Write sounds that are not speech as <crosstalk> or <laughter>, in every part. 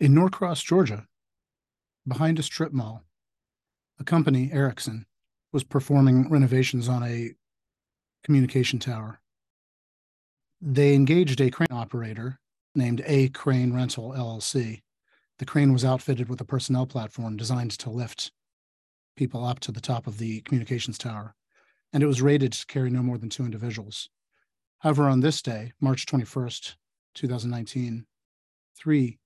In Norcross, Georgia, behind a strip mall, a company, Ericsson, was performing renovations on a communication tower. They engaged a crane operator named A Crane Rental LLC. The crane was outfitted with a personnel platform designed to lift people up to the top of the communications tower, and it was rated to carry no more than two individuals. However, on this day, March 21st, 2019, three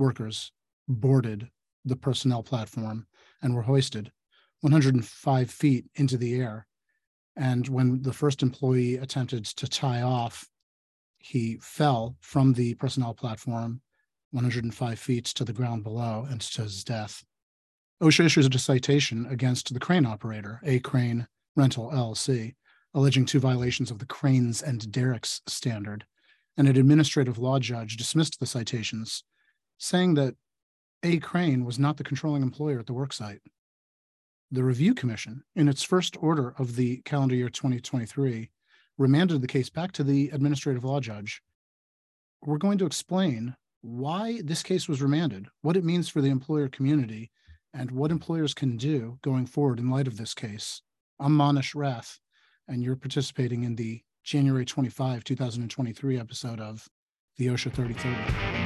workers boarded the personnel platform and were hoisted 105 feet into the air. And when the first employee attempted to tie off, he fell from the personnel platform 105 feet to the ground below and to his death. OSHA issues a citation against the crane operator, A Crane Rental LLC, alleging two violations of the cranes and derricks standard. And an administrative law judge dismissed the citations, saying that A Crane was not the controlling employer at the worksite. The Review Commission, in its first order of the calendar year 2023, remanded the case back to the administrative law judge. We're going to explain why this case was remanded, what it means for the employer community, and what employers can do going forward in light of this case. I'm Manesh Rath, and you're participating in the January 25, 2023 episode of the OSHA 3030.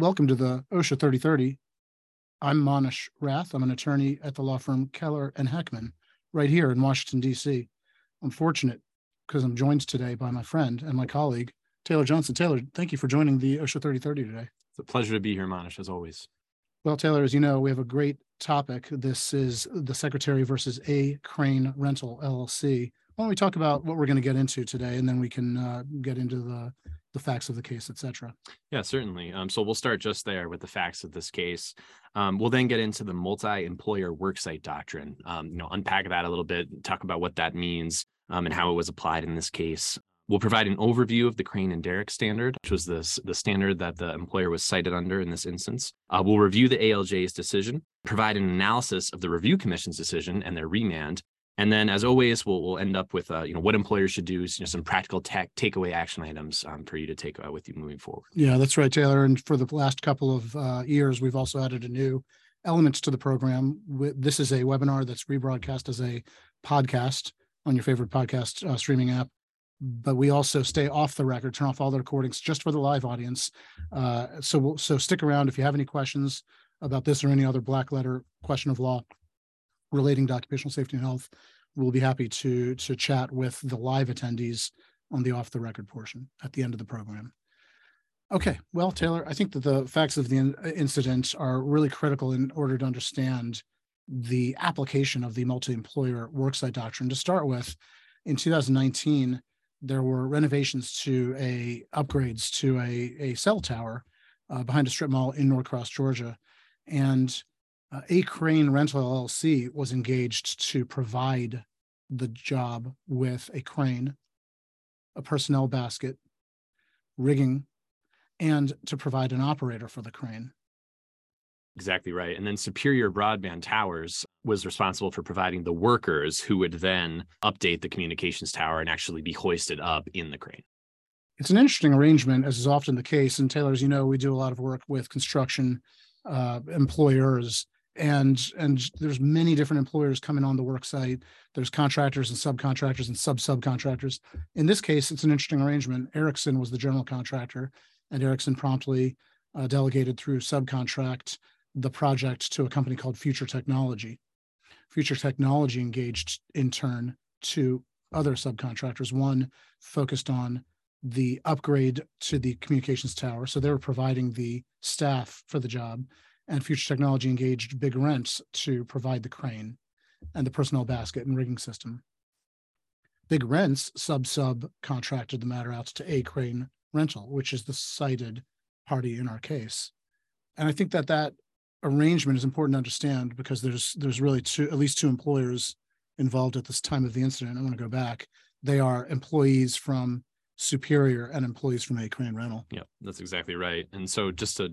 Welcome to the OSHA 3030. I'm Manesh Rath. I'm an attorney at the law firm Keller and Heckman right here in Washington, D.C. I'm fortunate because I'm joined today by my friend and my colleague, Taylor Johnson. Taylor, thank you for joining the OSHA 3030 today. It's a pleasure to be here, Manesh, as always. Well, Taylor, as you know, we have a great topic. This is the Secretary versus A Crane Rental LLC. Why don't we talk about what we're going to get into today, and then we can uh, get into the the facts of the case, et cetera. Yeah, certainly. Um, so we'll start just there with the facts of this case. Um, we'll then get into the multi-employer worksite doctrine. Um, you know, unpack that a little bit, talk about what that means um, and how it was applied in this case. We'll provide an overview of the Crane and Derrick standard, which was the, the standard that the employer was cited under in this instance. Uh, we'll review the ALJ's decision, provide an analysis of the Review Commission's decision and their remand, and then, as always, we'll, we'll end up with uh, you know what employers should do, you know, some practical tech takeaway action items um, for you to take uh, with you moving forward. Yeah, that's right, Taylor. And for the last couple of uh, years, we've also added a new elements to the program. This is a webinar that's rebroadcast as a podcast on your favorite podcast uh, streaming app. But we also stay off the record, turn off all the recordings just for the live audience. Uh, so we'll, so stick around if you have any questions about this or any other black letter question of law relating to occupational safety and health, we'll be happy to to chat with the live attendees on the off the record portion at the end of the program. Okay, well, Taylor, I think that the facts of the in- incident are really critical in order to understand the application of the multi-employer worksite doctrine. To start with, in 2019, there were renovations to a upgrades to a, a cell tower uh, behind a strip mall in Norcross, Georgia, and uh, A Crane Rental LLC was engaged to provide the job with a crane, a personnel basket, rigging, and to provide an operator for the crane. Exactly right. And then Superior Broadband Towers was responsible for providing the workers who would then update the communications tower and actually be hoisted up in the crane. It's an interesting arrangement, as is often the case. And Taylor, as you know, we do a lot of work with construction uh, employers and and there's many different employers coming on the work site. There's contractors and subcontractors and sub subcontractors in this case it's an interesting arrangement. Ericsson was the general contractor and ericsson promptly uh, delegated through subcontract the project to a company called future technology. Future technology engaged in turn to other subcontractors. One focused on the upgrade to the communications tower so they were providing the staff for the job and Future Technology engaged Big Rents to provide the crane and the personnel basket and rigging system. Big Rents sub sub contracted the matter out to A Crane Rental, which is the cited party in our case. And I think that that arrangement is important to understand because there's there's really two at least two employers involved at this time of the incident. I want to go back. They are employees from superior and employees from a crane rental. Yeah, that's exactly right. And so just to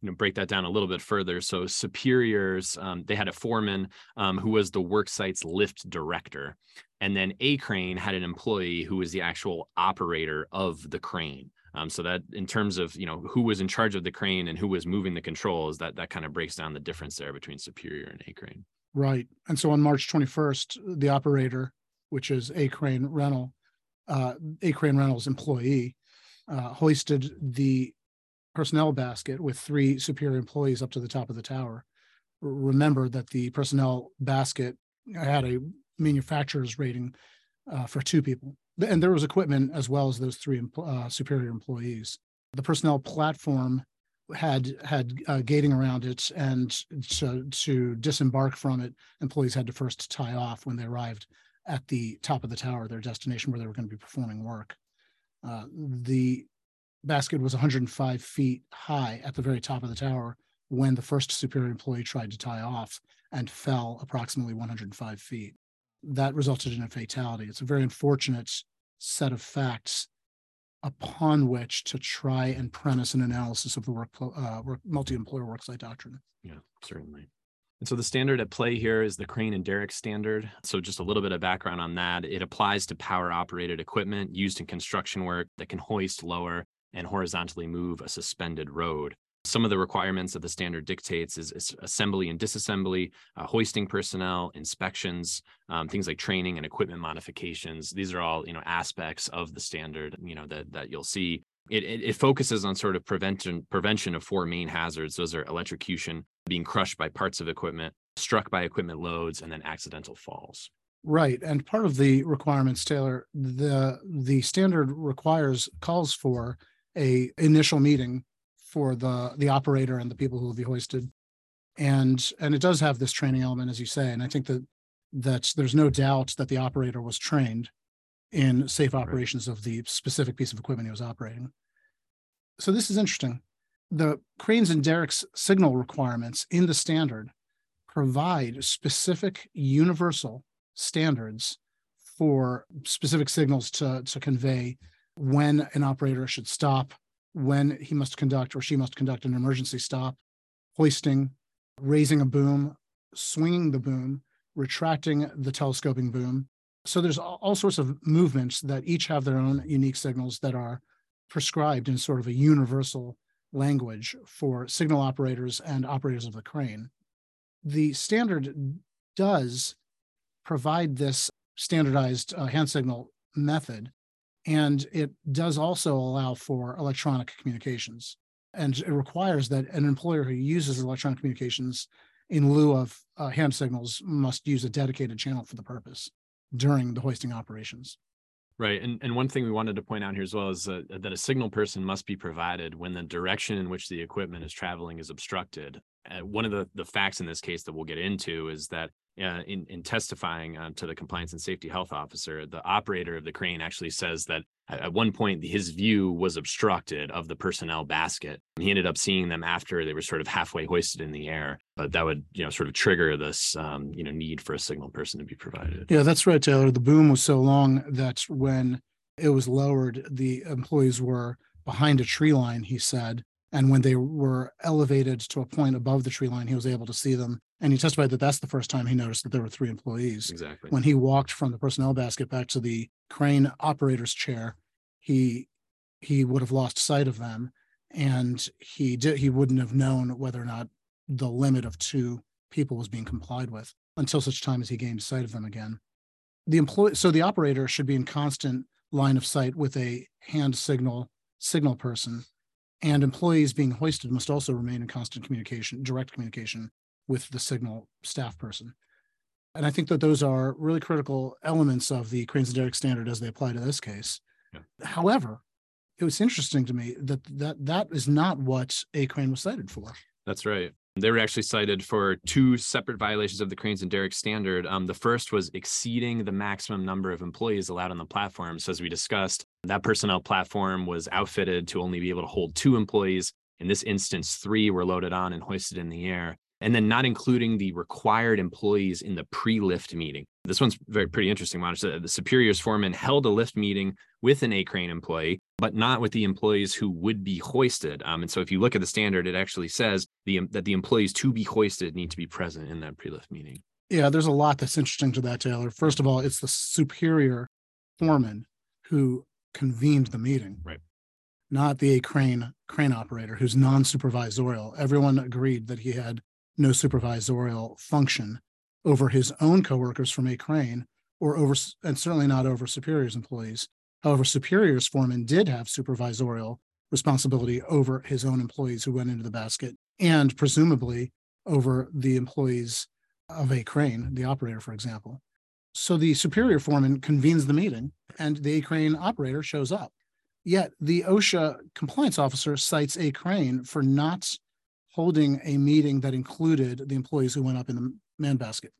you know break that down a little bit further, so superiors um, they had a foreman um, who was the worksite's lift director, and then a crane had an employee who was the actual operator of the crane. Um, so that in terms of you know who was in charge of the crane and who was moving the controls, that that kind of breaks down the difference there between superior and a crane. Right. And so on March 21st, the operator, which is a crane rental, uh, a crane rentals employee, uh, hoisted the personnel basket with three superior employees up to the top of the tower. Remember that the personnel basket had a manufacturer's rating uh, for two people, and there was equipment as well as those three uh, superior employees. The personnel platform had had uh, gating around it, and to to disembark from it, employees had to first tie off when they arrived at the top of the tower, their destination where they were going to be performing work. Uh, the basket was 105 feet high at the very top of the tower when the first superior employee tried to tie off and fell approximately 105 feet. That resulted in a fatality. It's a very unfortunate set of facts upon which to try and premise an analysis of the work, uh, work multi-employer worksite doctrine. Yeah, certainly. And so the standard at play here is the crane and derrick standard. So just a little bit of background on that. It applies to power operated equipment used in construction work that can hoist, lower, and horizontally move a suspended road. Some of the requirements that the standard dictates is, is assembly and disassembly, uh, hoisting personnel, inspections, um, things like training and equipment modifications. These are all you know aspects of the standard you know that that you'll see. It, it, it focuses on sort of prevention prevention of four main hazards. Those are electrocution, being crushed by parts of equipment, struck by equipment loads, and then accidental falls. Right, and part of the requirements, Taylor, the the standard requires calls for a initial meeting for the the operator and the people who will be hoisted. And and it does have this training element as you say and i think that that there's no doubt that the operator was trained in safe operations right. of the specific piece of equipment he was operating. So this is interesting. The cranes and derricks signal requirements in the standard provide specific universal standards for specific signals to, to convey when an operator should stop when he must conduct or she must conduct an emergency stop, hoisting, raising a boom, swinging the boom, retracting the telescoping boom. So there's all sorts of movements that each have their own unique signals that are prescribed in sort of a universal language for signal operators and operators of the crane. The standard does provide this standardized uh, hand signal method and it does also allow for electronic communications. And it requires that an employer who uses electronic communications in lieu of uh, hand signals must use a dedicated channel for the purpose during the hoisting operations. Right. And, and one thing we wanted to point out here as well is that, that a signal person must be provided when the direction in which the equipment is traveling is obstructed. Uh, one of the, the facts in this case that we'll get into is that uh, in, in testifying uh, to the compliance and safety health officer, the operator of the crane actually says that at one point his view was obstructed of the personnel basket. He ended up seeing them after they were sort of halfway hoisted in the air, but that would you know sort of trigger this um, you know need for a signal person to be provided. Yeah, that's right, Taylor. The boom was so long that when it was lowered, the employees were behind a tree line. He said, and when they were elevated to a point above the tree line, he was able to see them. And he testified that that's the first time he noticed that there were three employees. Exactly. When he walked from the personnel basket back to the crane operator's chair, he he would have lost sight of them, and he did he wouldn't have known whether or not the limit of two people was being complied with until such time as he gained sight of them again. The employee, so the operator should be in constant line of sight with a hand signal signal person and employees being hoisted must also remain in constant communication, direct communication with the signal staff person. And I think that those are really critical elements of the Cranes and Derrick standard as they apply to this case. Yeah. However, it was interesting to me that that that is not what a crane was cited for. That's right. They were actually cited for two separate violations of the Cranes and Derrick standard. Um, the first was exceeding the maximum number of employees allowed on the platform. So, as we discussed, that personnel platform was outfitted to only be able to hold two employees. In this instance, three were loaded on and hoisted in the air. and then not including the required employees in the pre-lift meeting. This one's very pretty interesting. The superior's foreman held a lift meeting with an A crane employee, but not with the employees who would be hoisted. Um, and so if you look at the standard, it actually says the, that the employees to be hoisted need to be present in that pre-lift meeting. Yeah, there's a lot that's interesting to that, Taylor. First of all, it's the superior foreman who convened the meeting. Right. Not the crane crane operator who's non-supervisorial. Everyone agreed that he had no supervisorial function over his own coworkers from A crane or over and certainly not over superiors employees. However, superiors foreman did have supervisorial responsibility over his own employees who went into the basket and presumably over the employees of A crane, the operator, for example. So the superior foreman convenes the meeting and the crane operator shows up. Yet the OSHA compliance officer cites A crane for not holding a meeting that included the employees who went up in the man basket.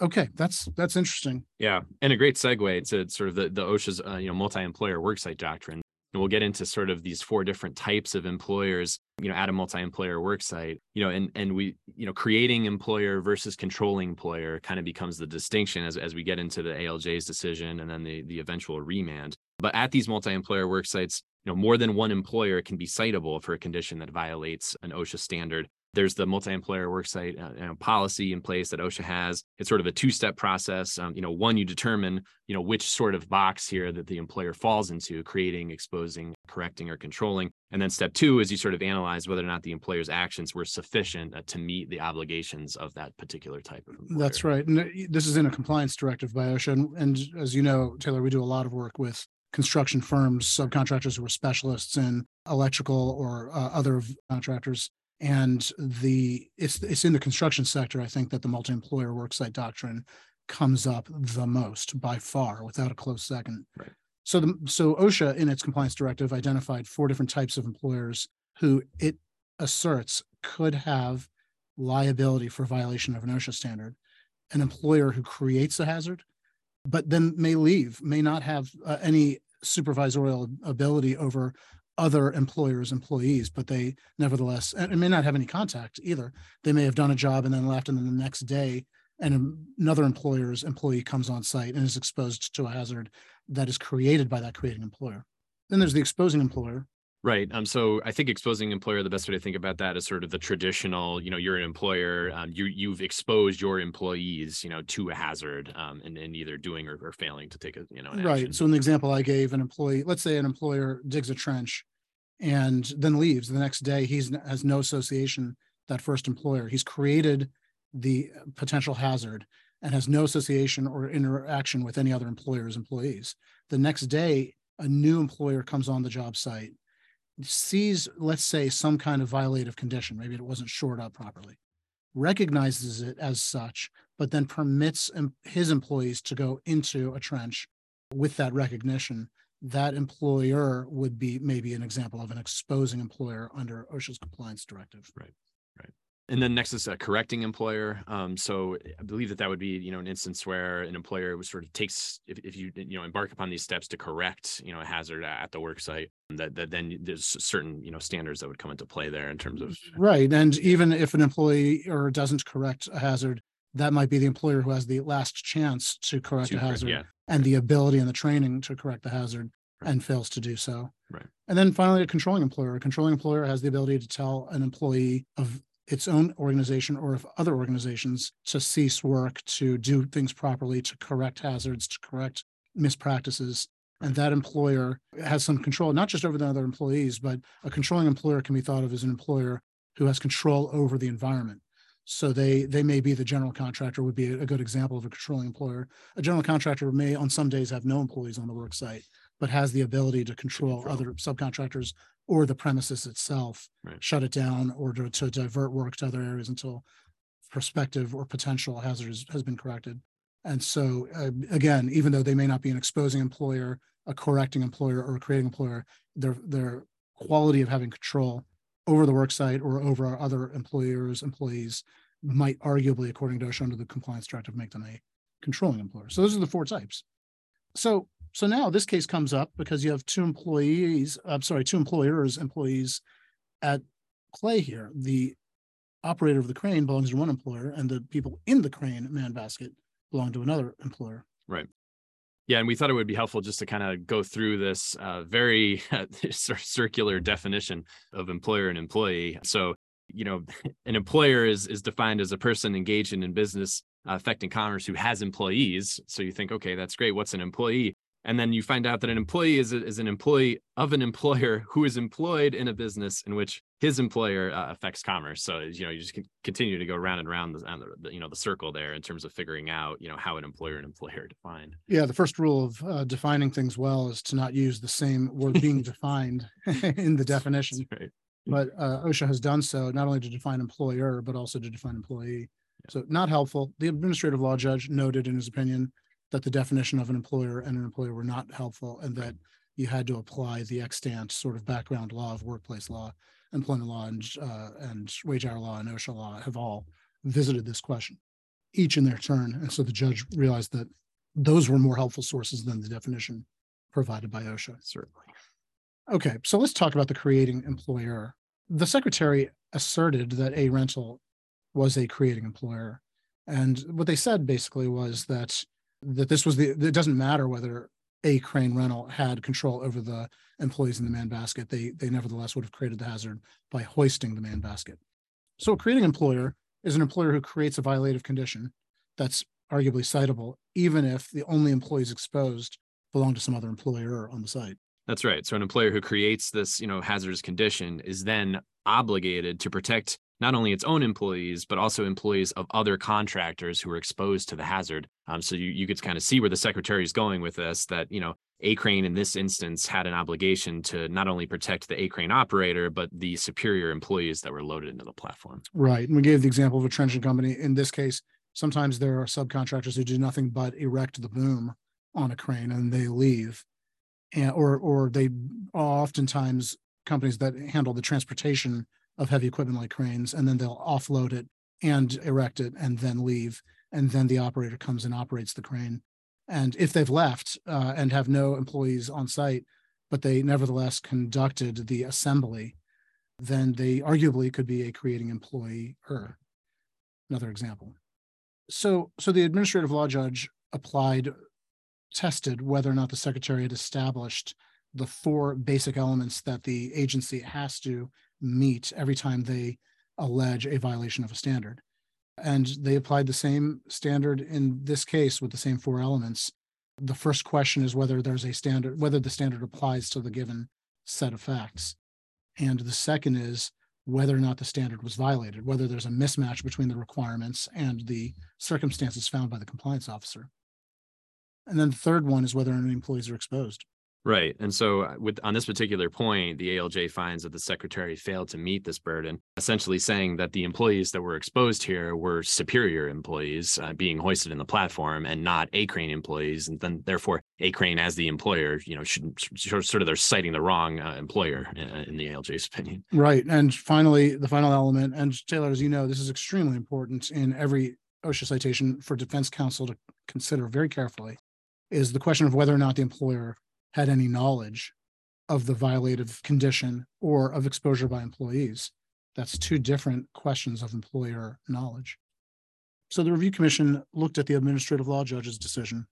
Okay, that's that's interesting. Yeah, and a great segue to sort of the the OSHA's uh, you know multi-employer worksite doctrine. And we'll get into sort of these four different types of employers, you know, at a multi-employer worksite, you know, and and we, you know, creating employer versus controlling employer kind of becomes the distinction as, as we get into the ALJ's decision and then the the eventual remand. But at these multi-employer worksites, you know, more than one employer can be citable for a condition that violates an OSHA standard. There's the multi-employer worksite uh, you know, policy in place that OSHA has. It's sort of a two-step process. Um, you know, one, you determine, you know, which sort of box here that the employer falls into, creating, exposing, correcting, or controlling. And then step two is you sort of analyze whether or not the employer's actions were sufficient uh, to meet the obligations of that particular type of employer. That's right. And uh, this is in a compliance directive by OSHA. And, and as you know, Taylor, we do a lot of work with construction firms, subcontractors who are specialists in electrical or uh, other contractors. And the it's it's in the construction sector, I think, that the multi-employer worksite doctrine comes up the most by far, without a close second. Right. So the so OSHA in its compliance directive identified four different types of employers who it asserts could have liability for violation of an OSHA standard. An employer who creates a hazard, but then may leave, may not have uh, any supervisorial ability over other employers' employees, but they nevertheless, and may not have any contact either. They may have done a job and then left, and then the next day, and another employer's employee comes on site and is exposed to a hazard that is created by that creating employer. Then there's the exposing employer, Right. Um, so I think exposing employer, the best way to think about that is sort of the traditional, you know, you're an employer, um, you, you've exposed your employees, you know, to a hazard um, and, and either doing or, or failing to take a, you know, right. Action. So in the example I gave, an employee, let's say an employer digs a trench and then leaves the next day, he's has no association, that first employer. He's created the potential hazard and has no association or interaction with any other employer's employees. The next day, a new employer comes on the job site sees, let's say, some kind of violative condition, maybe it wasn't shored up properly, recognizes it as such, but then permits his employees to go into a trench with that recognition, that employer would be maybe an example of an exposing employer under OSHA's compliance directive. Right Right. and then next is a correcting employer. Um, so I believe that that would be, you know, an instance where an employer was sort of takes, if, if you, you know, embark upon these steps to correct, you know, a hazard at the work site, that, that then there's certain, you know, standards that would come into play there in terms of. Right. And even if an employee or doesn't correct a hazard, that might be the employer who has the last chance to correct to a hazard yeah. and the ability and the training to correct the hazard right. and fails to do so. Right. And then finally, a controlling employer. A controlling employer has the ability to tell an employee of its own organization or of other organizations to cease work, to do things properly, to correct hazards, to correct mispractices. And that employer has some control, not just over the other employees, but a controlling employer can be thought of as an employer who has control over the environment. So they they may be the general contractor would be a good example of a controlling employer. A general contractor may on some days have no employees on the work site, but has the ability to control, control. other subcontractors or the premises itself, right. shut it down or to, to, divert work to other areas until prospective or potential hazards has been corrected. And so, uh, again, even though they may not be an exposing employer, a correcting employer, or a creating employer, their their quality of having control over the work site or over our other employers, employees might arguably, according to OSHA under the compliance directive, make them a controlling employer. So those are the four types. So so now this case comes up because you have two employees, I'm sorry, two employers, employees at play here. The operator of the crane belongs to one employer and the people in the crane man basket belong to another employer. Right. Yeah, and we thought it would be helpful just to kind of go through this uh, very <laughs> uh, sort of circular definition of employer and employee. So, you know, <laughs> an employer is is defined as a person engaged in business uh, affecting commerce who has employees. So you think, okay, that's great. What's an employee? and then you find out that an employee is, a, is an employee of an employer who is employed in a business in which his employer uh, affects commerce. So you know you just continue to go round and round the, the, you know the circle there in terms of figuring out you know how an employer and employer <laughs> defined. Yeah the first rule of uh, defining things well is to not use the same word being <laughs> defined <laughs> in the definition. Right. but uh, osha has done so not only to define employer but also to define employee. Yeah. so not helpful. The administrative law judge noted in his opinion that the definition of an employer and an employer were not helpful and that you had to apply the extant sort of background law of workplace law, employment law, and, uh, and wage hour law and OSHA law have all visited this question, each in their turn. And so the judge realized that those were more helpful sources than the definition provided by OSHA. Certainly. Okay, so let's talk about the creating employer. The secretary asserted that a rental was a creating employer. And what they said basically was that that this was the it doesn't matter whether a crane rental had control over the employees in the man basket they they nevertheless would have created the hazard by hoisting the man basket. So a creating employer is an employer who creates a violative condition that's arguably citable even if the only employees exposed belong to some other employer on the site. That's right. So an employer who creates this you know hazardous condition is then obligated to protect not only its own employees, but also employees of other contractors who are exposed to the hazard. Um, so you, you could kind of see where the secretary is going with this, that, you know, A crane in this instance had an obligation to not only protect the A crane operator, but the superior employees that were loaded into the platform. Right. And we gave the example of a trenching company. In this case, sometimes there are subcontractors who do nothing but erect the boom on a crane and they leave. And, or, or they oftentimes companies that handle the transportation of heavy equipment like cranes, and then they'll offload it and erect it and then leave. And then the operator comes and operates the crane. And if they've left uh, and have no employees on site, but they nevertheless conducted the assembly, then they arguably could be a creating employee. Another example. So, so the administrative law judge applied, tested whether or not the secretary had established the four basic elements that the agency has to meet every time they allege a violation of a standard. And they applied the same standard in this case with the same four elements. The first question is whether there's a standard, whether the standard applies to the given set of facts. And the second is whether or not the standard was violated, whether there's a mismatch between the requirements and the circumstances found by the compliance officer. And then the third one is whether any employees are exposed. Right. And so uh, with on this particular point, the ALJ finds that the secretary failed to meet this burden, essentially saying that the employees that were exposed here were superior employees uh, being hoisted in the platform and not A crane employees. And then therefore A crane as the employer, you know, should sort of they're citing the wrong uh, employer uh, in the ALJ's opinion. Right. And finally, the final element, and Taylor, as you know, this is extremely important in every OSHA citation for defense counsel to consider very carefully is the question of whether or not the employer had any knowledge of the violative condition or of exposure by employees. That's two different questions of employer knowledge. So the review commission looked at the administrative law judge's decision.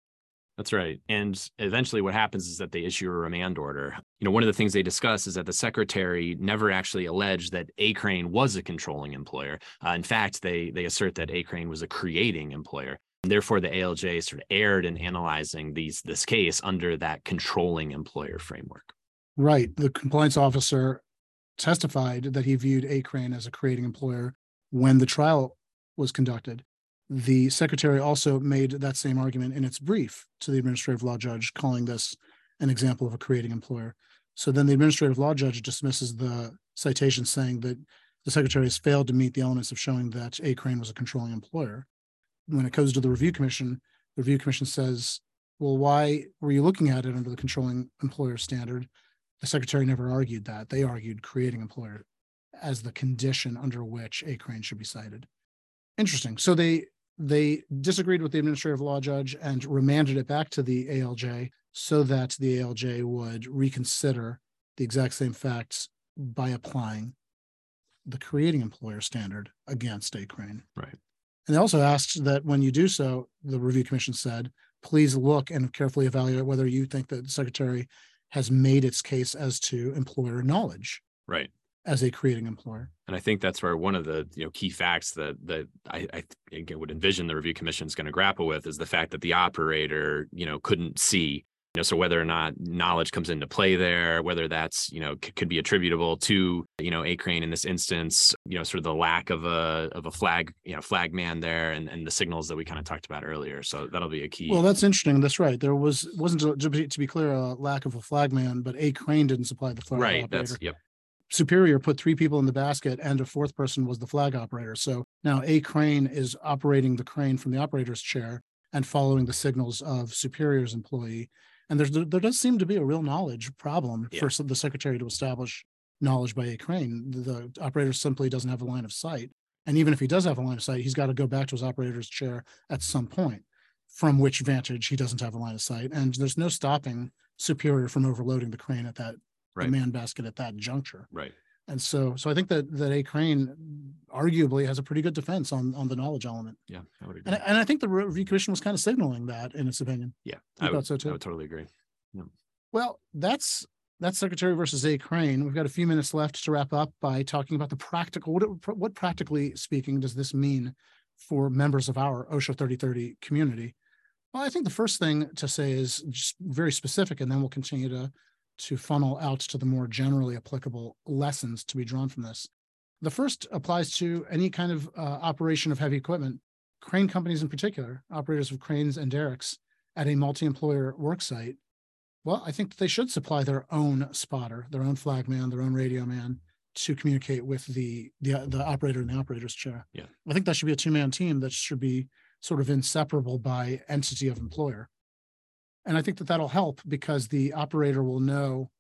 That's right. And eventually what happens is that they issue a remand order. You know, one of the things they discuss is that the secretary never actually alleged that A Crane was a controlling employer. Uh, in fact, they they assert that A Crane was a creating employer. Therefore, the ALJ sort of erred in analyzing these this case under that controlling employer framework. Right. The compliance officer testified that he viewed A Crane as a creating employer when the trial was conducted. The secretary also made that same argument in its brief to the administrative law judge, calling this an example of a creating employer. So then the administrative law judge dismisses the citation saying that the secretary has failed to meet the elements of showing that A Crane was a controlling employer when it goes to the review commission, the review commission says, well, why were you looking at it under the controlling employer standard? The secretary never argued that. They argued creating employer as the condition under which a crane should be cited. Interesting. So they they disagreed with the administrative law judge and remanded it back to the ALJ so that the ALJ would reconsider the exact same facts by applying the creating employer standard against A. Crane. Right. And they also asked that when you do so, the review commission said, please look and carefully evaluate whether you think that the secretary has made its case as to employer knowledge Right. as a creating employer. And I think that's where one of the you know key facts that that I, I again would envision the review commission is going to grapple with is the fact that the operator you know couldn't see know so whether or not knowledge comes into play there whether that's you know c- could be attributable to you know a crane in this instance you know sort of the lack of a of a flag you know flag man there and, and the signals that we kind of talked about earlier so that'll be a key Well, that's interesting. That's right. There was wasn't to, to be, to be clear a lack of a flagman, but A. Crane didn't supply the flag right operator. that's yep Superior put three people in the basket and a fourth person was the flag operator. So now A crane is operating the crane from the operator's chair and following the signals of Superior's employee. And there's there does seem to be a real knowledge problem Yeah. for the secretary to establish knowledge by A crane. The, operator simply doesn't have a line of sight. And even if he does have a line of sight, he's got to go back to his operator's chair at some point from which vantage he doesn't have a line of sight. And there's no stopping Superior from overloading the crane at that Right. man basket at that juncture. right And so, so I think that that A Crane arguably has a pretty good defense on on the knowledge element, yeah i would agree and I- and I think the review commission was kind of signaling that in its opinion. yeah I I would, thought so I too. would totally agree Well, that's that's Secretary versus A Crane. We've got a few minutes left to wrap up by talking about the practical. What it- what practically speaking does this mean for members of our OSHA thirty thirty community? Well, I think the first thing to say is just very specific, and then we'll continue to to funnel out to the more generally applicable lessons to be drawn from this. The first applies to any kind of uh, operation of heavy equipment, crane companies in particular, operators of cranes and derricks at a multi-employer work site. Well, I think they should supply their own spotter, their own flagman, their own radio man to communicate with the the the operator in the operator's chair. Yeah. I think that should be a two-man team that should be sort of inseparable by entity of employer. And I think that that'll help because the operator will know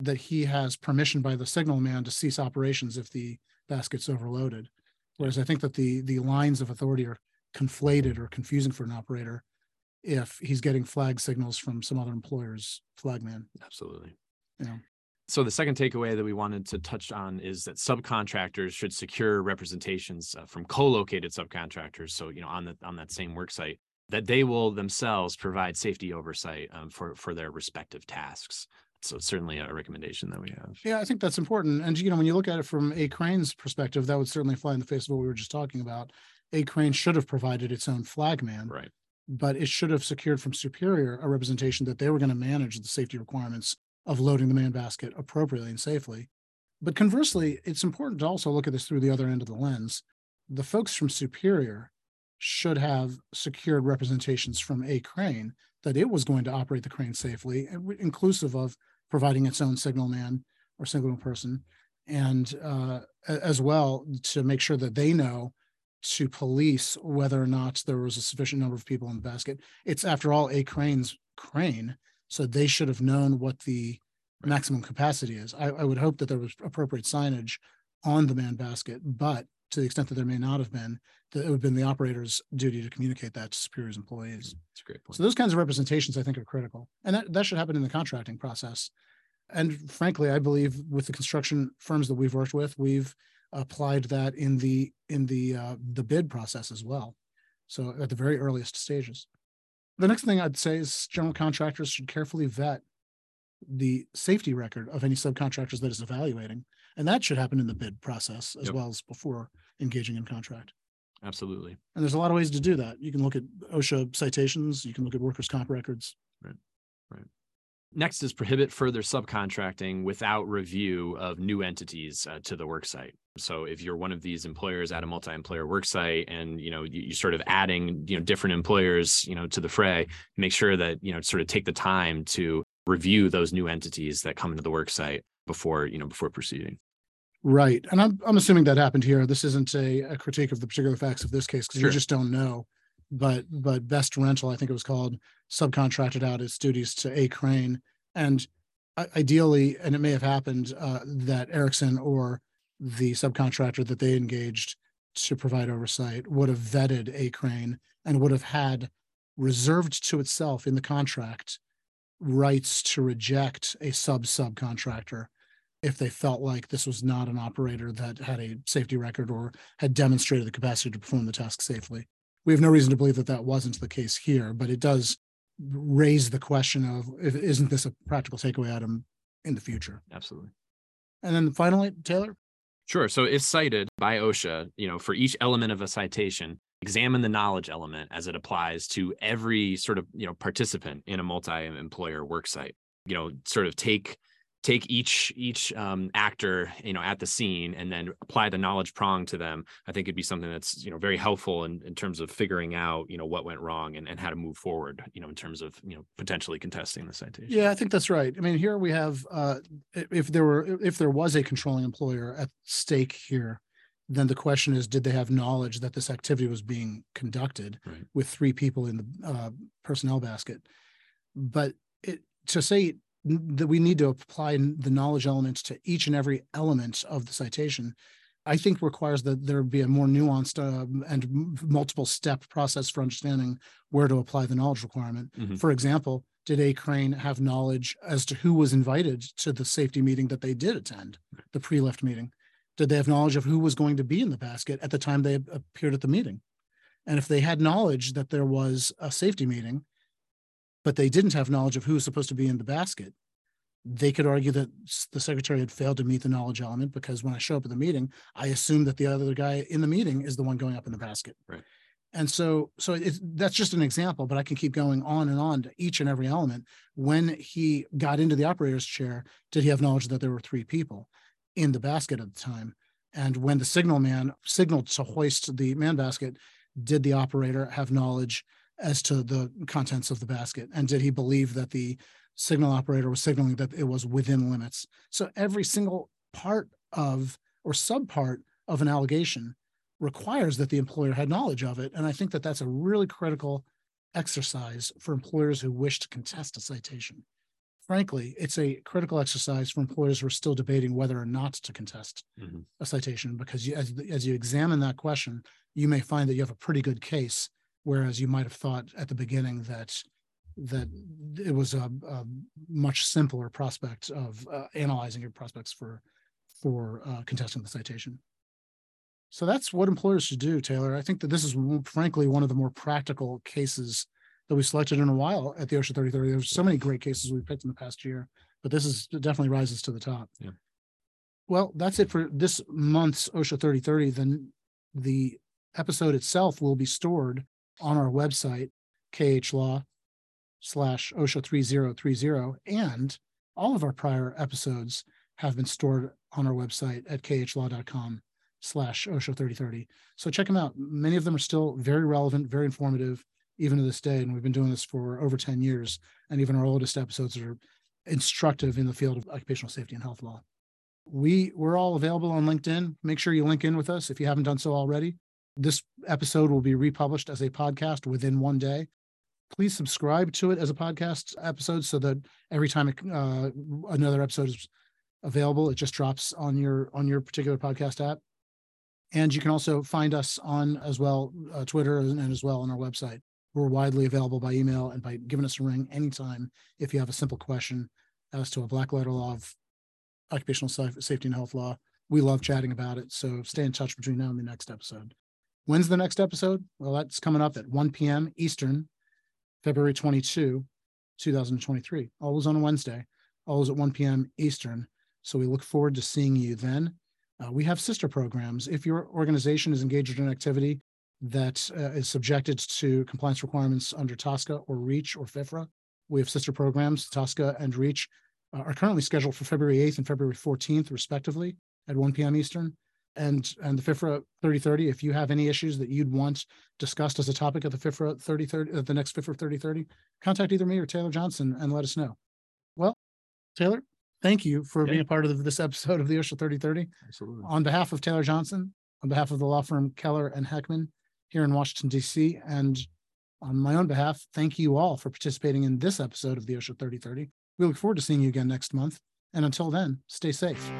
that he has permission by the signal man to cease operations if the basket's overloaded. Whereas I think that the the lines of authority are conflated or confusing for an operator if he's getting flag signals from some other employer's flagman. absolutely Yeah. So the second takeaway that we wanted to touch on is that subcontractors should secure representations uh, from co-located subcontractors. So you know on the on that same work site that they will themselves provide safety oversight um, for for their respective tasks. So it's certainly a recommendation that we have. Yeah, I think that's important. And you know, when you look at it from a crane's perspective, that would certainly fly in the face of what we were just talking about. A crane should have provided its own flagman, Right. but it should have secured from Superior a representation that they were going to manage the safety requirements of loading the man basket appropriately and safely. But conversely, it's important to also look at this through the other end of the lens. The folks from Superior should have secured representations from a crane that it was going to operate the crane safely, and inclusive of providing its own signal man or signal person, and uh, as well to make sure that they know to police whether or not there was a sufficient number of people in the basket. It's after all a crane's crane, so they should have known what the maximum capacity is. I, I would hope that there was appropriate signage on the man basket, but to the extent that there may not have been, that it would have been the operator's duty to communicate that to Superior's employees. It's a great point. So those kinds of representations I think are critical. And that, that should happen in the contracting process. And frankly, I believe with the construction firms that we've worked with, we've applied that in the in the uh, the bid process as well. So at the very earliest stages. The next thing I'd say is general contractors should carefully vet the safety record of any subcontractors that is evaluating. And that should happen in the bid process as Yep. well as before engaging in contract. Absolutely. And there's a lot of ways to do that. You can look at OSHA citations, you can look at workers' comp records. Right. Right. Next is prohibit further subcontracting without review of new entities uh, to the work site. So if you're one of these employers at a multi-employer work site and you know you, are sort of adding you know different employers you know to the fray, make sure that you know sort of take the time to review those new entities that come into the work site before you know before proceeding. Right. And I'm, I'm assuming that happened here. This isn't a, a critique of the particular facts of this case because Sure. we just don't know. But, but Best Rental, I think it was called, subcontracted out its duties to A Crane. And ideally, and it may have happened, uh, that Ericsson or the subcontractor that they engaged to provide oversight would have vetted A Crane and would have had reserved to itself in the contract rights to reject a sub subcontractor if they felt like this was not an operator that had a safety record or had demonstrated the capacity to perform the task safely. We have no reason to believe that that wasn't the case here, but it does raise the question of if, isn't this a practical takeaway item in the future? Absolutely. And then finally, Taylor. Sure. So if cited by OSHA, you know, for each element of a citation, examine the knowledge element as it applies to every sort of, you know, participant in a multi-employer work site. You know, sort of take take each each um, actor you know at the scene and then apply the knowledge prong to them i think it'd be something that's you know very helpful in, in terms of figuring out you know what went wrong and, and how to move forward you know in terms of you know potentially contesting the citation. Yeah i think that's right. I mean here we have uh if there were if there was a controlling employer at stake here then the question is did they have knowledge that this activity was being conducted right. with three people in the uh, personnel basket? But it to say that we need to apply the knowledge elements to each and every element of the citation i think requires that there be a more nuanced uh, and multiple step process for understanding where to apply the knowledge requirement. Mhm. for example did a crane have knowledge as to who was invited to the safety meeting that they did attend the pre-lift meeting? Did they have knowledge of who was going to be in the basket at the time they appeared at the meeting? And if they had knowledge that there was a safety meeting but they didn't have knowledge of who was supposed to be in the basket, they could argue that the secretary had failed to meet the knowledge element because when I show up at the meeting, I assume that the other guy in the meeting is the one going up in the basket. Right. And so, so it's, that's just an example, but I can keep going on and on to each and every element. When he got into the operator's chair, did he have knowledge that there were three people in the basket at the time? And when the signal man signaled to hoist the man basket, did the operator have knowledge as to the contents of the basket? And did he believe that the signal operator was signaling that it was within limits? So every single part of or subpart of an allegation requires that the employer had knowledge of it. And I think that that's a really critical exercise for employers who wish to contest a citation. Frankly, it's a critical exercise for employers who are still debating whether or not to contest Mhm. a citation because you, as, as you examine that question, you may find that you have a pretty good case, whereas you might have thought at the beginning that that it was a, a much simpler prospect of uh, analyzing your prospects for for uh, contesting the citation. So that's what employers should do, Taylor. I think that this is frankly one of the more practical cases that we selected in a while at the OSHA 3030. There's so many great cases we picked in the past year, but this is it definitely rises to the top. Yeah. Well, that's it for this month's OSHA 3030. Then the episode itself will be stored on our website, khlaw slash OSHA 3030. And all of our prior episodes have been stored on our website at khlaw.com slash OSHA 3030. So check them out. Many of them are still very relevant, very informative, even to this day. And we've been doing this for over 10 years. And even our oldest episodes are instructive in the field of occupational safety and health law. We we're all available on LinkedIn. Make sure you link in with us if you haven't done so already. This episode will be republished as a podcast within one day. Please subscribe to it as a podcast episode so that every time it, uh, another episode is available, it just drops on your on your particular podcast app. And you can also find us on as well uh, Twitter and, and as well on our website. We're widely available by email and by giving us a ring anytime if you have a simple question as to a black letter law of occupational safety and health law. We love chatting about it. So stay in touch between now and the next episode. When's the next episode? Well, that's coming up at 1 p.m. Eastern, February 22, 2023. Always on a Wednesday, always at 1 p.m. Eastern. So we look forward to seeing you then. Uh, we have sister programs. If your organization is engaged in an activity that uh, is subjected to compliance requirements under TSCA or REACH or FIFRA, we have sister programs. TSCA and REACH uh, are currently scheduled for February 8th and February 14th, respectively, at 1 p.m. Eastern. And and the FIFRA 3030, if you have any issues that you'd want discussed as a topic of the FIFRA 3030, uh, the next FIFRA 3030, contact either me or Taylor Johnson and let us know. Well, Taylor, thank you for Yeah. being a part of this episode of the OSHA 3030. Absolutely. On behalf of Taylor Johnson, on behalf of the law firm Keller and Heckman here in Washington, D.C., and on my own behalf, thank you all for participating in this episode of the OSHA 3030. We look forward to seeing you again next month. And until then, stay safe.